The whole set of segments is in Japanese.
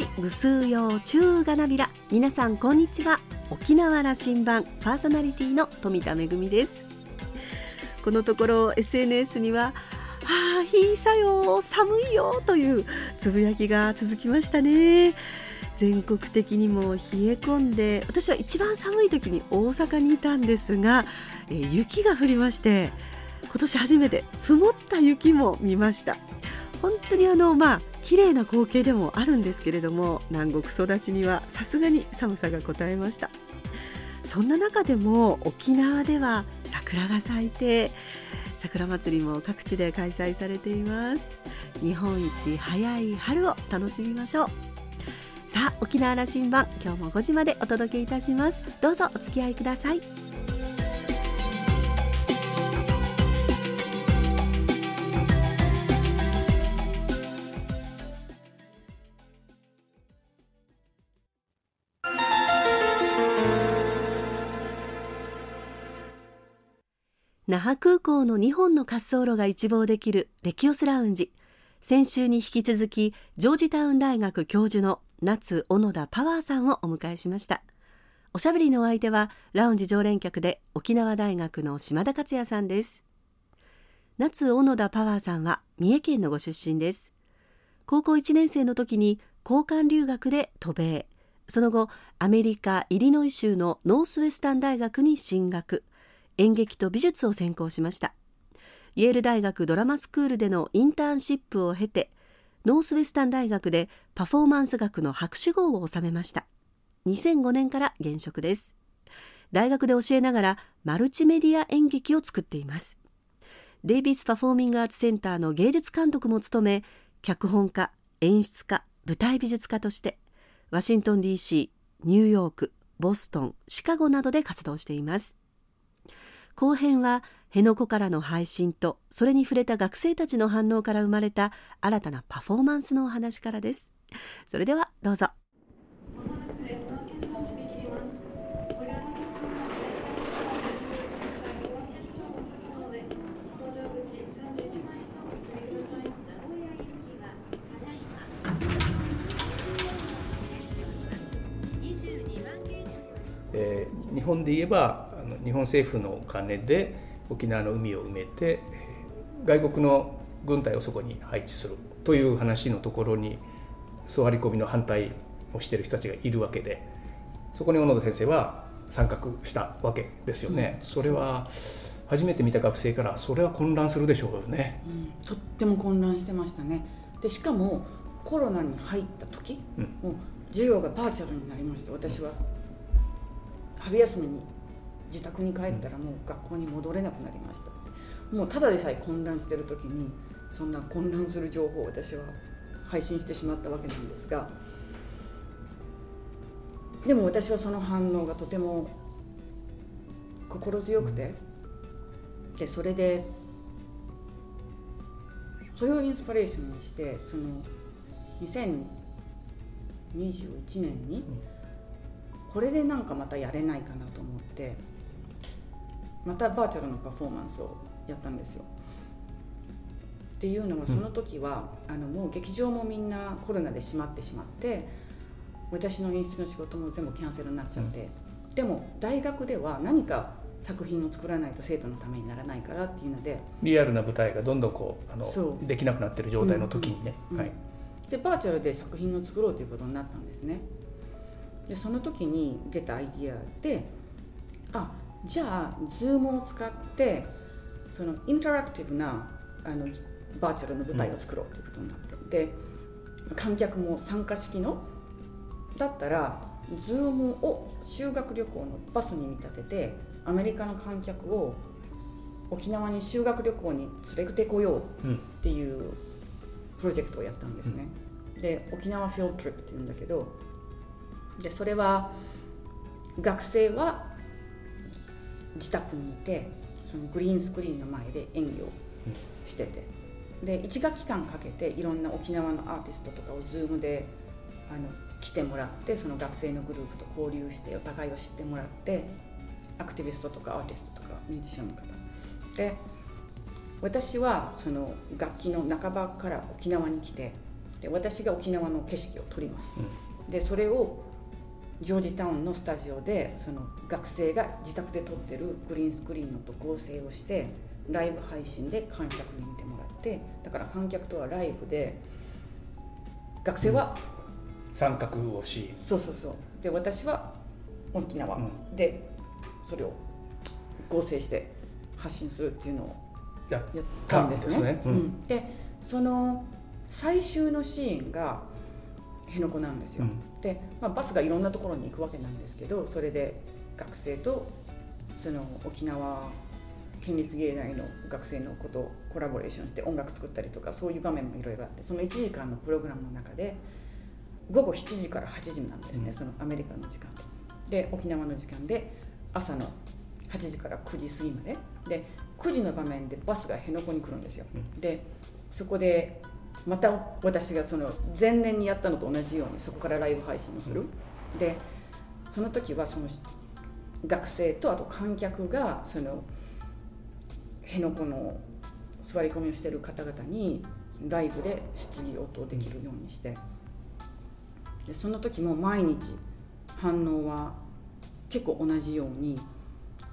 い無数用中がなびら。皆さんこんにちは。沖縄羅針盤パーソナリティの富田恵です。このところ SNS にはああ日さよ寒いよというつぶやきが続きましたね。全国的にも冷え込んで私は一番寒い時に大阪にいたんですが、え、雪が降りまして今年初めて積もった雪も見ました。本当にあのまあ綺麗な光景でもあるんですけれども南国育ちにはさすがに寒さが応えました。そんな中でも沖縄では桜が咲いて桜祭りも各地で開催されています。日本一早い春を楽しみましょう。さあ沖縄羅針盤今日も5時までお届けいたします。どうぞお付き合いください。那覇空港の2本の滑走路が一望できるレキオスラウンジ。先週に引き続きジョージタウン大学教授の夏小野田パワーさんをお迎えしました。おしゃべりのお相手はラウンジ常連客で沖縄大学の島田克也さんです。夏小野田パワーさんは三重県のご出身です。高校1年生の時に交換留学で渡米。その後アメリカイリノイ州のノースウェスタン大学に進学。演劇と美術を専攻しました。イェール大学ドラマスクールでのインターンシップを経てノースウェスタン大学でパフォーマンス学の博士号を収めました。2005年から現職です。大学で教えながらマルチメディア演劇を作っています。デイビスパフォーミングアーツセンターの芸術監督も務め脚本家演出家舞台美術家としてワシントン DC ニューヨークボストンシカゴなどで活動しています。後編は辺野古からの配信とそれに触れた学生たちの反応から生まれた新たなパフォーマンスのお話からです。それではどうぞ。えー、日本で言えば日本政府のお金で沖縄の海を埋めて外国の軍隊をそこに配置するという話のところに座り込みの反対をしている人たちがいるわけでそこに小野田先生は参画したわけですよね。うん、それは初めて見た学生からそれは混乱するでしょうよね、うん、とっても混乱してましたね。でしかもコロナに入った時、うん、もう授業がバーチャルになりまして私は。春休みに自宅に帰ったらもう学校に戻れなくなりました。もうただでさえ混乱してる時にそんな混乱する情報を私は配信してしまったわけなんですがでも私はその反応がとても心強くてでそれでそれをインスピレーションにしてその2021年にこれでなんかまたやれないかなと思ってまたバーチャルのパフォーマンスをやったんですよ。っていうのはその時は、うん、あのもう劇場もみんなコロナで閉まってしまって私の演出の仕事も全部キャンセルになっちゃって、うん、でも大学では何か作品を作らないと生徒のためにならないからっていうのでリアルな舞台がどんどんこうあのできなくなってる状態の時にね、うんうん、はい、でバーチャルで作品を作ろうということになったんですね。でその時に出たアイディアであじゃあ Zoom を使ってそのインタラクティブなあのバーチャルの舞台を作ろうということになって、うん、で観客も参加式のだったら Zoom を修学旅行のバスに見立ててアメリカの観客を沖縄に修学旅行に連れてこようっていうプロジェクトをやったんですね、うん、で沖縄フィールドトリップっていうんだけどでそれは学生は自宅にいてそのグリーンスクリーンの前で演技をしてて、で1学期間かけていろんな沖縄のアーティストとかを Zoom であの来てもらってその学生のグループと交流してお互いを知ってもらってアクティビストとかアーティストとかミュージシャンの方。で私はその楽器の半ばから沖縄に来てで私が沖縄の景色を撮ります、でそれをジョージタウンのスタジオでその学生が自宅で撮ってるグリーンスクリーンのと合成をしてライブ配信で観客に見てもらってだから観客とはライブで学生は、参画をし。そうそうそう。で私は沖縄、うん。でそれを合成して発信するっていうのをやったんですね。ですね。うん。その最終のシーンが辺野古なんですよ。うんで、まあ、バスがいろんなところに行くわけなんですけどそれで学生とその沖縄県立芸大の学生の子とコラボレーションして音楽作ったりとかそういう場面もいろいろあってその1時間のプログラムの中で午後7時から8時なんですね、うんそのアメリカの時間で。で沖縄の時間で朝の8時から9時過ぎまでで9時の場面でバスが辺野古に来るんですよ。うんでそこでまた私がその前年にやったのと同じようにそこからライブ配信をする。でその時はその学生とあと観客がその辺野古の座り込みをしている方々にライブで質疑応答できるようにしてでその時も毎日反応は結構同じように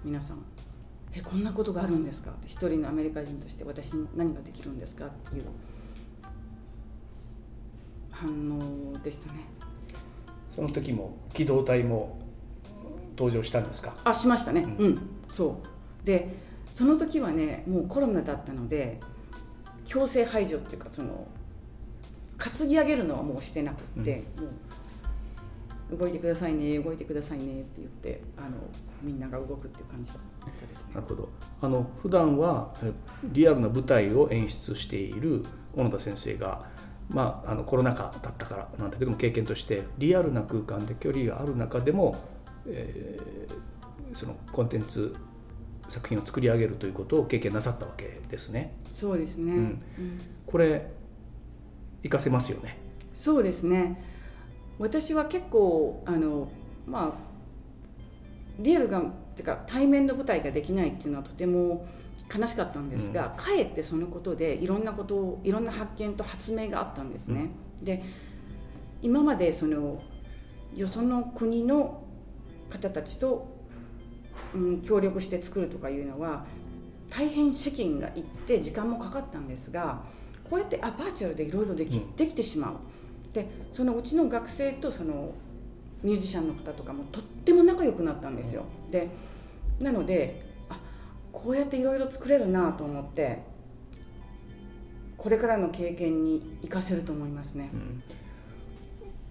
皆さん「えこんなことがあるんですか?」って一人のアメリカ人として私に何ができるんですか？っていう反応でしたね。その時も機動隊も登場したんですか？あしましたね。ううん。ん、そう。でその時はねもうコロナだったので強制排除っていうかその担ぎ上げるのはもうしてなくって、もう動いてくださいね動いてくださいねって言ってあのみんなが動くっていう感じだったですね。なるほど。あの普段はえリアルな舞台を演出している小野田先生が、まあ、あのコロナ禍だったからなんだけども経験としてリアルな空間で距離がある中でも、えーそのコンテンツ作品を作り上げるということを経験なさったわけですね。そうですね、うんうんこれ活かせますよね。そうですね私は結構あのまあリアルがってか対面の舞台ができないっていうのはとても悲しかったんですが、かえってそのことでいろんなことをいろんな発見と発明があったんですね。で今までそのよその国の方たちと、うん、協力して作るとかいうのは大変資金がいって時間もかかったんですがこうやってあバーチャルでいろいろでき,、うん。できてしまう。でそのうちの学生とそのミュージシャンの方とかもとっても仲良くなったんですよ。でなのであこうやっていろいろ作れるなと思ってこれからの経験に生かせると思いますね。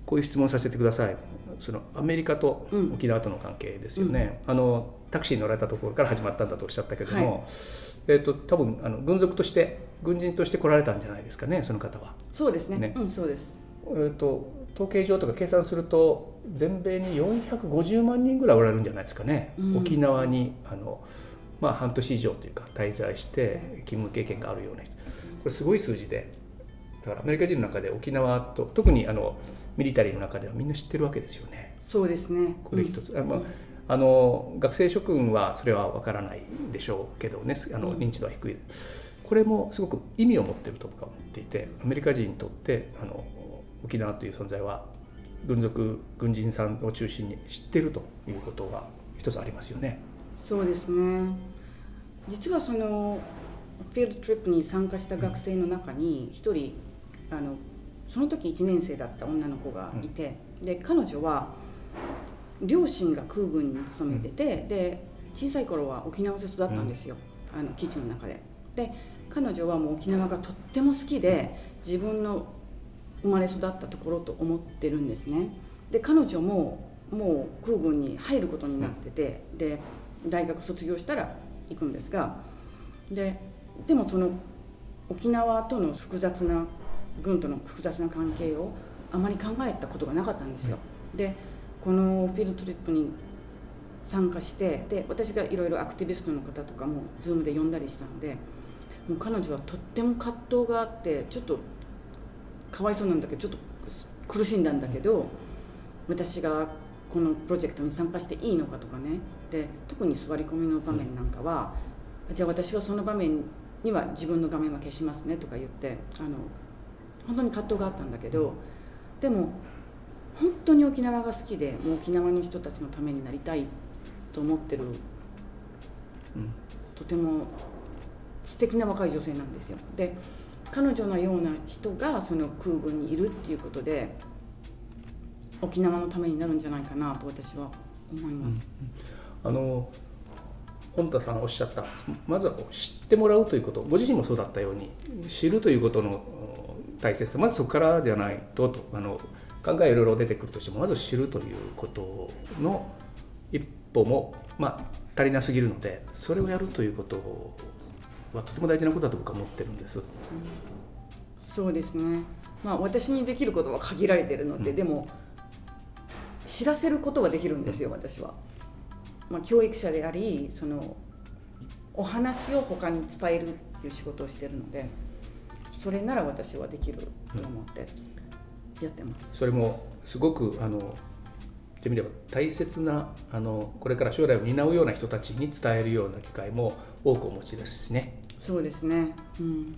こういう質問させてください。そのアメリカとうん沖縄との関係ですよね。あのタクシーに乗られたところから始まったんだとおっしゃったけども、はえっ、と多分あの軍属として軍人として来られたんじゃないですかね。その方は。そうですねねうん、そうですえっ、と統計上とか計算すると全米に450万人ぐらいおられるんじゃないですかね。うん沖縄にあのまあ半年以上というか滞在して勤務経験があるような人。これすごい数字で。だからアメリカ人の中で沖縄と特にあのミリタリーの中ではみんな知ってるわけですよね。そうですねこれ一つ、あまああの学生諸君はそれは分からないでしょうけどねあのうん認知度は低い、これもすごく意味を持ってると僕は思っていてアメリカ人にとってあの沖縄という存在は軍属軍人さんを中心に知ってるということが一つありますよね。そうですね実はそのフィールドトリップに参加した学生の中に一人あのその時1年生だった女の子がいて、で彼女は両親が空軍に勤めてて、で小さい頃は沖縄で育ったんですよ、あの基地の中で。で彼女はもう沖縄がとっても好きで自分の生まれ育ったところと思ってるんですね。で彼女ももう空軍に入ることになってて、で大学卒業したら行くんですがででもその沖縄との複雑な軍との複雑な関係をあまり考えたことがなかったんですよ。でこのフィールドトリップに参加してで私がいろいろアクティビストの方とかも Zoom で呼んだりしたんでもう彼女はとっても葛藤があってちょっとかわいそうなんだけどちょっと苦しんだんだけど私がこのプロジェクトに参加していいのかとかね。で特に座り込みの場面なんかは、じゃあ私はその場面には自分の画面は消しますねとか言ってあの本当に葛藤があったんだけどでも本当に沖縄が好きでもう沖縄の人たちのためになりたいと思ってる、うん、とても素敵な若い女性なんですよ。で彼女のような人がその空軍にいるっていうことで沖縄のためになるんじゃないかなと私は思います。うん、あの本田さんおっしゃったまずは知ってもらうということご自身もそうだったように知るということの大切さまずそこからじゃないととあの考えいろいろ出てくるとしてもまず知るということの一歩も、まあ、足りなすぎるのでそれをやるということはとても大事なことだと僕は思ってるんです。うん、そうですね、まあ、私にできることは限られているので、うん、でも知らせることはできるんですよ、私は。まあ、教育者でありそのお話を他に伝えるっていう仕事をしてるのでそれなら私はできると思ってやってます。うん、それもすごくあのってみれば大切なあのこれから将来を担うような人たちに伝えるような機会も多くお持ちですしね。そうですね、うん、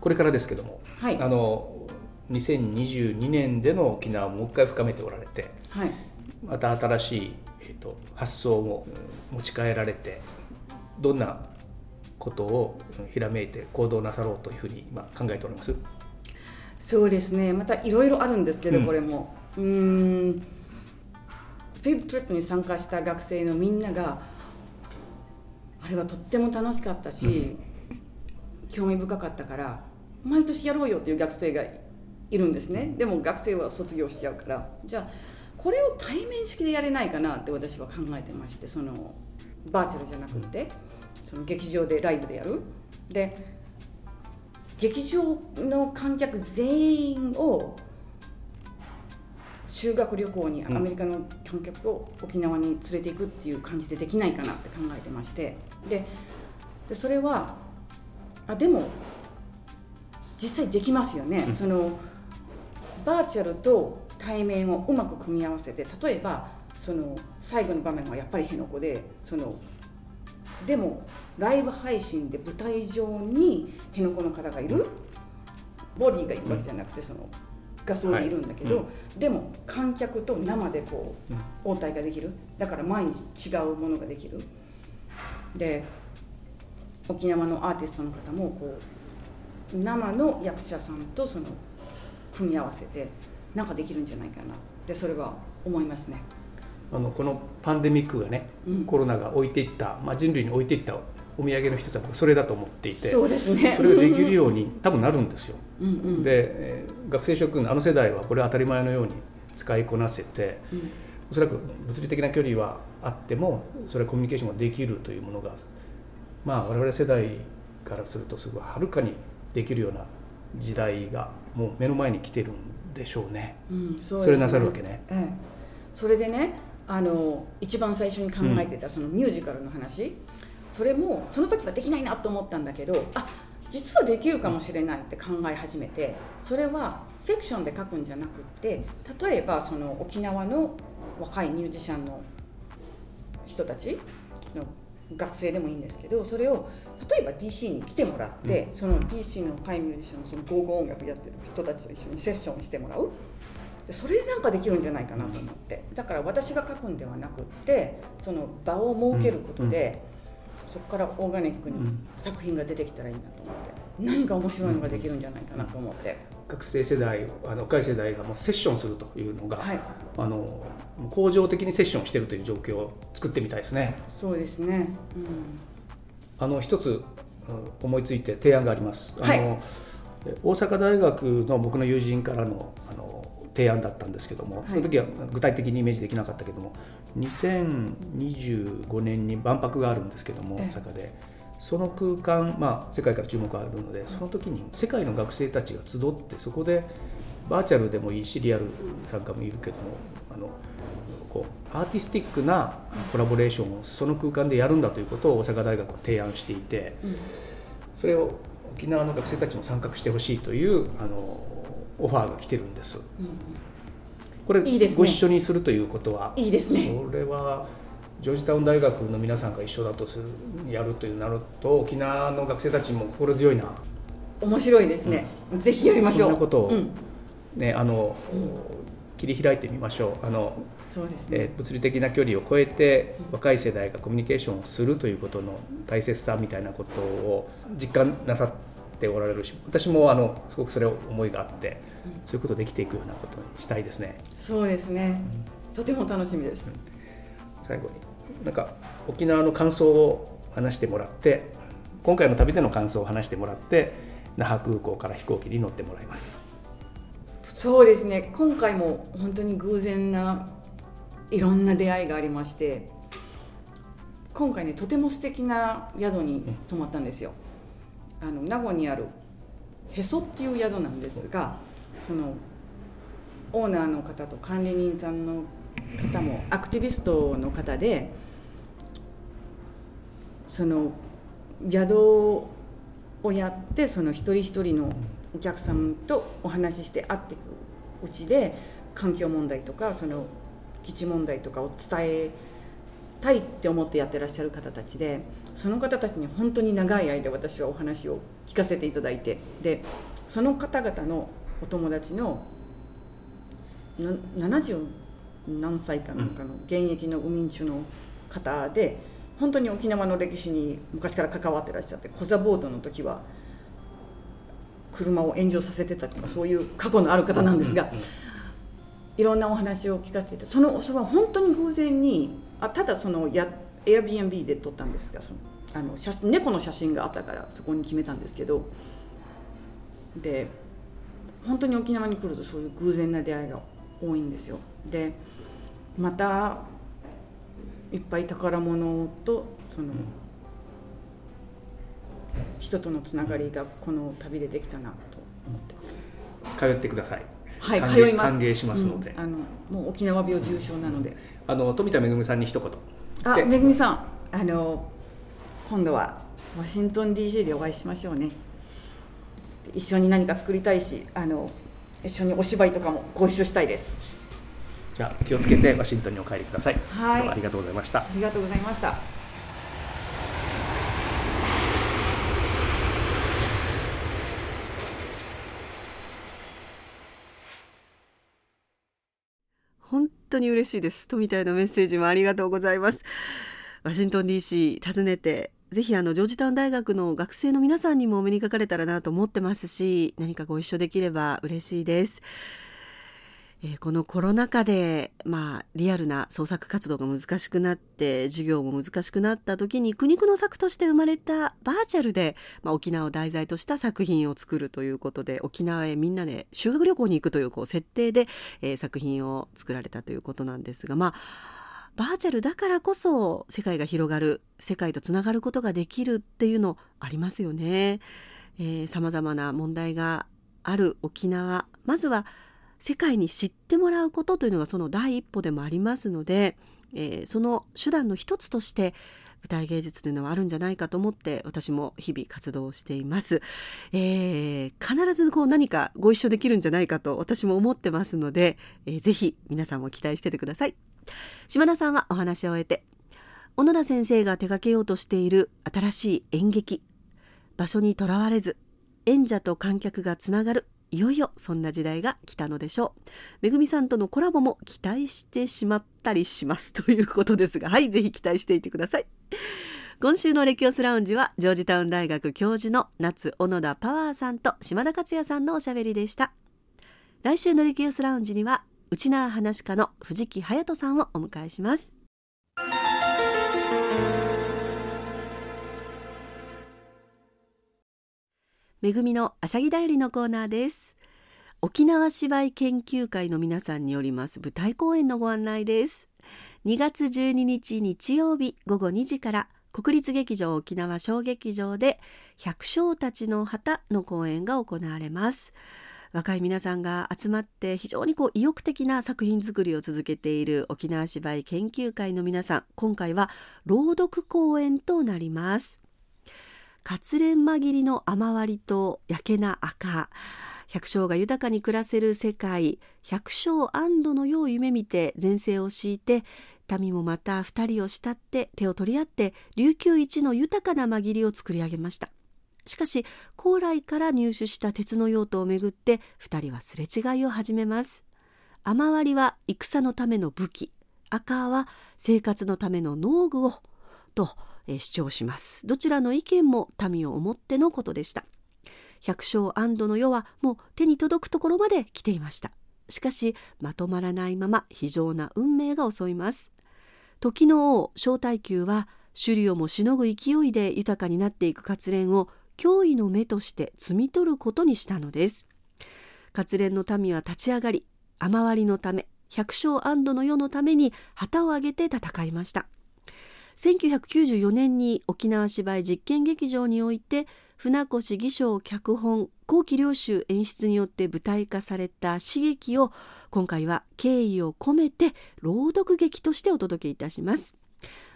これからですけども、はい、あの2022年での沖縄をもう一回深めておられて、はい、また新しい、えーと、発想も持ち帰られてどんなことをひらめいて行動なさろうというふうに今考えております？そうですね。またいろいろあるんですけど、うん、これも。うんフィールドトリップに参加した学生のみんながあれはとっても楽しかったし、うん、興味深かったから毎年やろうよっていう学生がいるんですね。でも学生は卒業しちゃうから。じゃあこれを対面式でやれないかなって私は考えてましてそのバーチャルじゃなくてその劇場でライブでやる。で劇場の観客全員を修学旅行にアメリカの観客を沖縄に連れていくっていう感じでできないかなって考えてまして。ででそれはあでも実際できますよね、うん、そのバーチャルと対面をうまく組み合わせて例えばその最後の場面はやっぱり辺野古でそのでもライブ配信で舞台上に辺野古の方がいる、うん、ボディがいるわけじゃなくてその画像にいるんだけど、はい。うん、でも観客と生でこう応対ができる？だから毎日違うものができる。で沖縄のアーティストの方もこう生の役者さんとその組み合わせてなんかできるんじゃないかな。でそれは思いますね。あのこのパンデミックがね、うん、コロナが置いていった、まあ、人類に置いていったお土産の一つはそれだと思っていてそうですね。それができるように多分なるんですよ。うんうん、で、えー、学生諸君あの世代はこれは当たり前のように使いこなせて、うん、おそらく物理的な距離はあってもそれはコミュニケーションができるというものがまあ我々世代からするとすごいはるかにできるような時代がもう目の前に来てるんでしょうね。うん、そ、ね、れなさるわけね。ええ、それでねあの一番最初に考えてたそのミュージカルの話、うん、それもその時はできないなと思ったんだけどあ実はできるかもしれないって考え始めてそれはフィクションで書くんじゃなくって例えばその沖縄の若いミュージシャンの人たちの学生でもいいんですけどそれを例えば DC に来てもらって、うん、その DC の若いミュージシャンのそのゴーゴー音楽やってる人たちと一緒にセッションしてもらう。でそれでなんかできるんじゃないかなと思って。だから私が書くんではなくってその場を設けることで、うん、そこからオーガニックに作品が出てきたらいいなと思って。何か面白いのができるんじゃないかなと思って。学生世代あの若い世代がもうセッションするというのが、はい、あの恒常的にセッションしているという状況を作ってみたいですね。そうですね、うん、あの一つ思いついて提案があります。あの、はい、大阪大学の僕の友人からのあの提案だったんですけども、その時は具体的にイメージできなかったけども2025年に万博があるんですけども大阪で。その空間、まあ、世界から注目があるのでその時に世界の学生たちが集ってそこでバーチャルでもいいしリアル参加もいるけどもあのアーティスティックなコラボレーションをその空間でやるんだということを大阪大学は提案していて、それを沖縄の学生たちも参画してほしいというあのオファーが来てるんです。これいいです、ね、ご一緒にするということはいいですね。それはジョージタウン大学の皆さんが一緒だとするやるというなると沖縄の学生たちも心強いな。面白いですね、うん、ぜひやりましょう。そんなことを、うん、ねあの、切り開いてみましょう。あのそうですね、えー、物理的な距離を超えて若い世代がコミュニケーションをするということの大切さみたいなことを実感なさっておられるし私もあのすごくそれを思いがあって、そういうことできていくようなことにしたいですね。そうですね、とても楽しみです、最後になんか沖縄の感想を話してもらって今回の旅での感想を話してもらって那覇空港から飛行機に乗ってもらいます。そうですね。今回も本当に偶然ないろんな出会いがありまして今回ねとても素敵な宿に泊まったんですよ、あの名護にあるへそっていう宿なんですがそのオーナーの方と管理人さんの方もアクティビストの方でその宿をやってその一人一人のお客さんとお話しして会っていくうちで環境問題とかその基地問題とかを伝えたいって思ってやってらっしゃる方たちでその方たちに本当に長い間私はお話を聞かせていただいてでその方々のお友達の70何歳かなんかの現役の海中の方で本当に沖縄の歴史に昔から関わってらっしゃってコザボートの時は車を炎上させてたとかそういう過去のある方なんですがいろんなお話を聞かせていたそのそれは本当に偶然にあただそのや Airbnb で撮ったんですがそのあの写猫の写真があったからそこに決めたんですけど。で本当に沖縄に来るとそういう偶然な出会いが多いんですよ。でまたいっぱい宝物とその、人とのつながりがこの旅でできたなと思ってます。通ってください。はい、通います。歓迎しますので、うん、あのもう沖縄病重症なので。あの富田恵さんに一言。あ恵さん。あの今度はワシントン DC でお会いしましょうね。一緒に何か作りたいしあの一緒にお芝居とかもご一緒したいです。じゃあ気をつけてワシントンにお帰りください。はい。ありがとうございました。ありがとうございました当に嬉しいです。富田へのメッセージもありがとうございます。ワシントン DC 訪ねてぜひあのジョージタウン大学の学生の皆さんにもお目にかかれたらなと思ってますし何かご一緒できれば嬉しいです。え、このコロナ禍で、まあ、リアルな創作活動が難しくなって授業も難しくなった時に苦肉の策として生まれたバーチャルで、まあ、沖縄を題材とした作品を作るということで沖縄へみんなで修学旅行に行くというこう設定で、えー、作品を作られたということなんですがまあバーチャルだからこそ世界が広がる世界とつながることができるっていうのありますよね。さまざまな問題がある沖縄まずは世界に知ってもらうことというのがその第一歩でもありますので、えー、その手段の一つとして舞台芸術というのはあるんじゃないかと思って私も日々活動しています、えー、必ずこう何かご一緒できるんじゃないかと私も思ってますので、えー、ぜひ皆さんも期待しててください。島田さんはお話を終えて小野田先生が手掛けようとしている新しい演劇場所にとらわれず演者と観客がつながるいよいよそんな時代が来たのでしょう。めぐみさんとのコラボも期待してしまったりしますということですが。はいぜひ期待していてください。今週のレキオスラウンジはジョージタウン大学教授の夏小野田パワーさんと島田克也さんのおしゃべりでした。来週のレキオスラウンジには内縄話家の藤木隼人さんをお迎えします。めぐみのあしゃぎだよりのコーナーです。沖縄芝居研究会の皆さんによります舞台公演のご案内です。2月12日日曜日午後2時から国立劇場沖縄小劇場で百姓たちの旗の公演が行われます。若い皆さんが集まって非常にこう意欲的な作品作りを続けている沖縄芝居研究会の皆さん今回は朗読公演となります。活連間切りの雨割りと焼けな赤。百姓が豊かに暮らせる世界。百姓安堵の世を夢見て前世を敷いて民もまた二人を慕って手を取り合って琉球一の豊かな間切りを作り上げました。しかし高麗から入手した鉄の用途をめぐって2人はすれ違いを始めます。雨割りは戦のための武器。赤は生活のための農具をと、え、主張します。どちらの意見も民を思ってのことでした。百姓安堵の世はもう手に届くところまで来ていました。しかしまとまらないまま非常な運命が襲います。時の王小太久は首里をもしのぐ勢いで豊かになっていく活連を脅威の目として摘み取ることにしたのです。活連の民は立ち上がり雨割りのため百姓安堵の世のために旗を上げて戦いました。1994年に沖縄芝居実験劇場において船越義章脚本後期領州演出によって舞台化された刺激を今回は敬意を込めて朗読劇としてお届けいたします。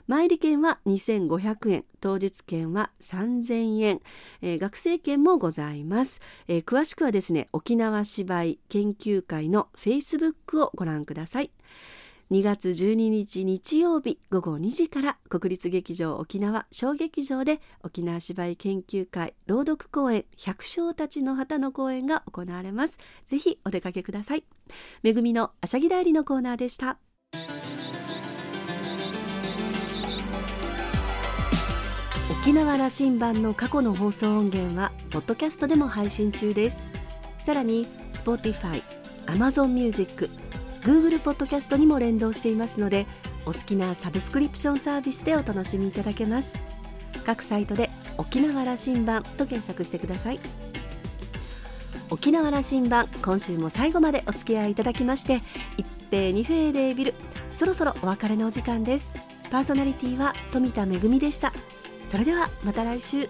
前利券は2500円当日券は3000円、えー、学生券もございます、えー、詳しくはですね沖縄芝居研究会のフェイスブックをご覧ください。2月12日日曜日午後2時から国立劇場沖縄小劇場で沖縄芝居研究会朗読公演百姓たちの旗の公演が行われます。ぜひお出かけください。めぐみのあしゃぎだよりのコーナーでした。沖縄羅針盤の過去の放送音源はポッドキャストでも配信中です。さらに Spotify、Amazon Music、Google ポッドキャストにも連動していますのでお好きなサブスクリプションサービスでお楽しみいただけます。各サイトで沖縄羅針盤と検索してください。沖縄羅針盤今週も最後までお付き合いいただきまして一平二平でビルそろそろお別れのお時間です。パーソナリティは富田恵でした。それではまた来週。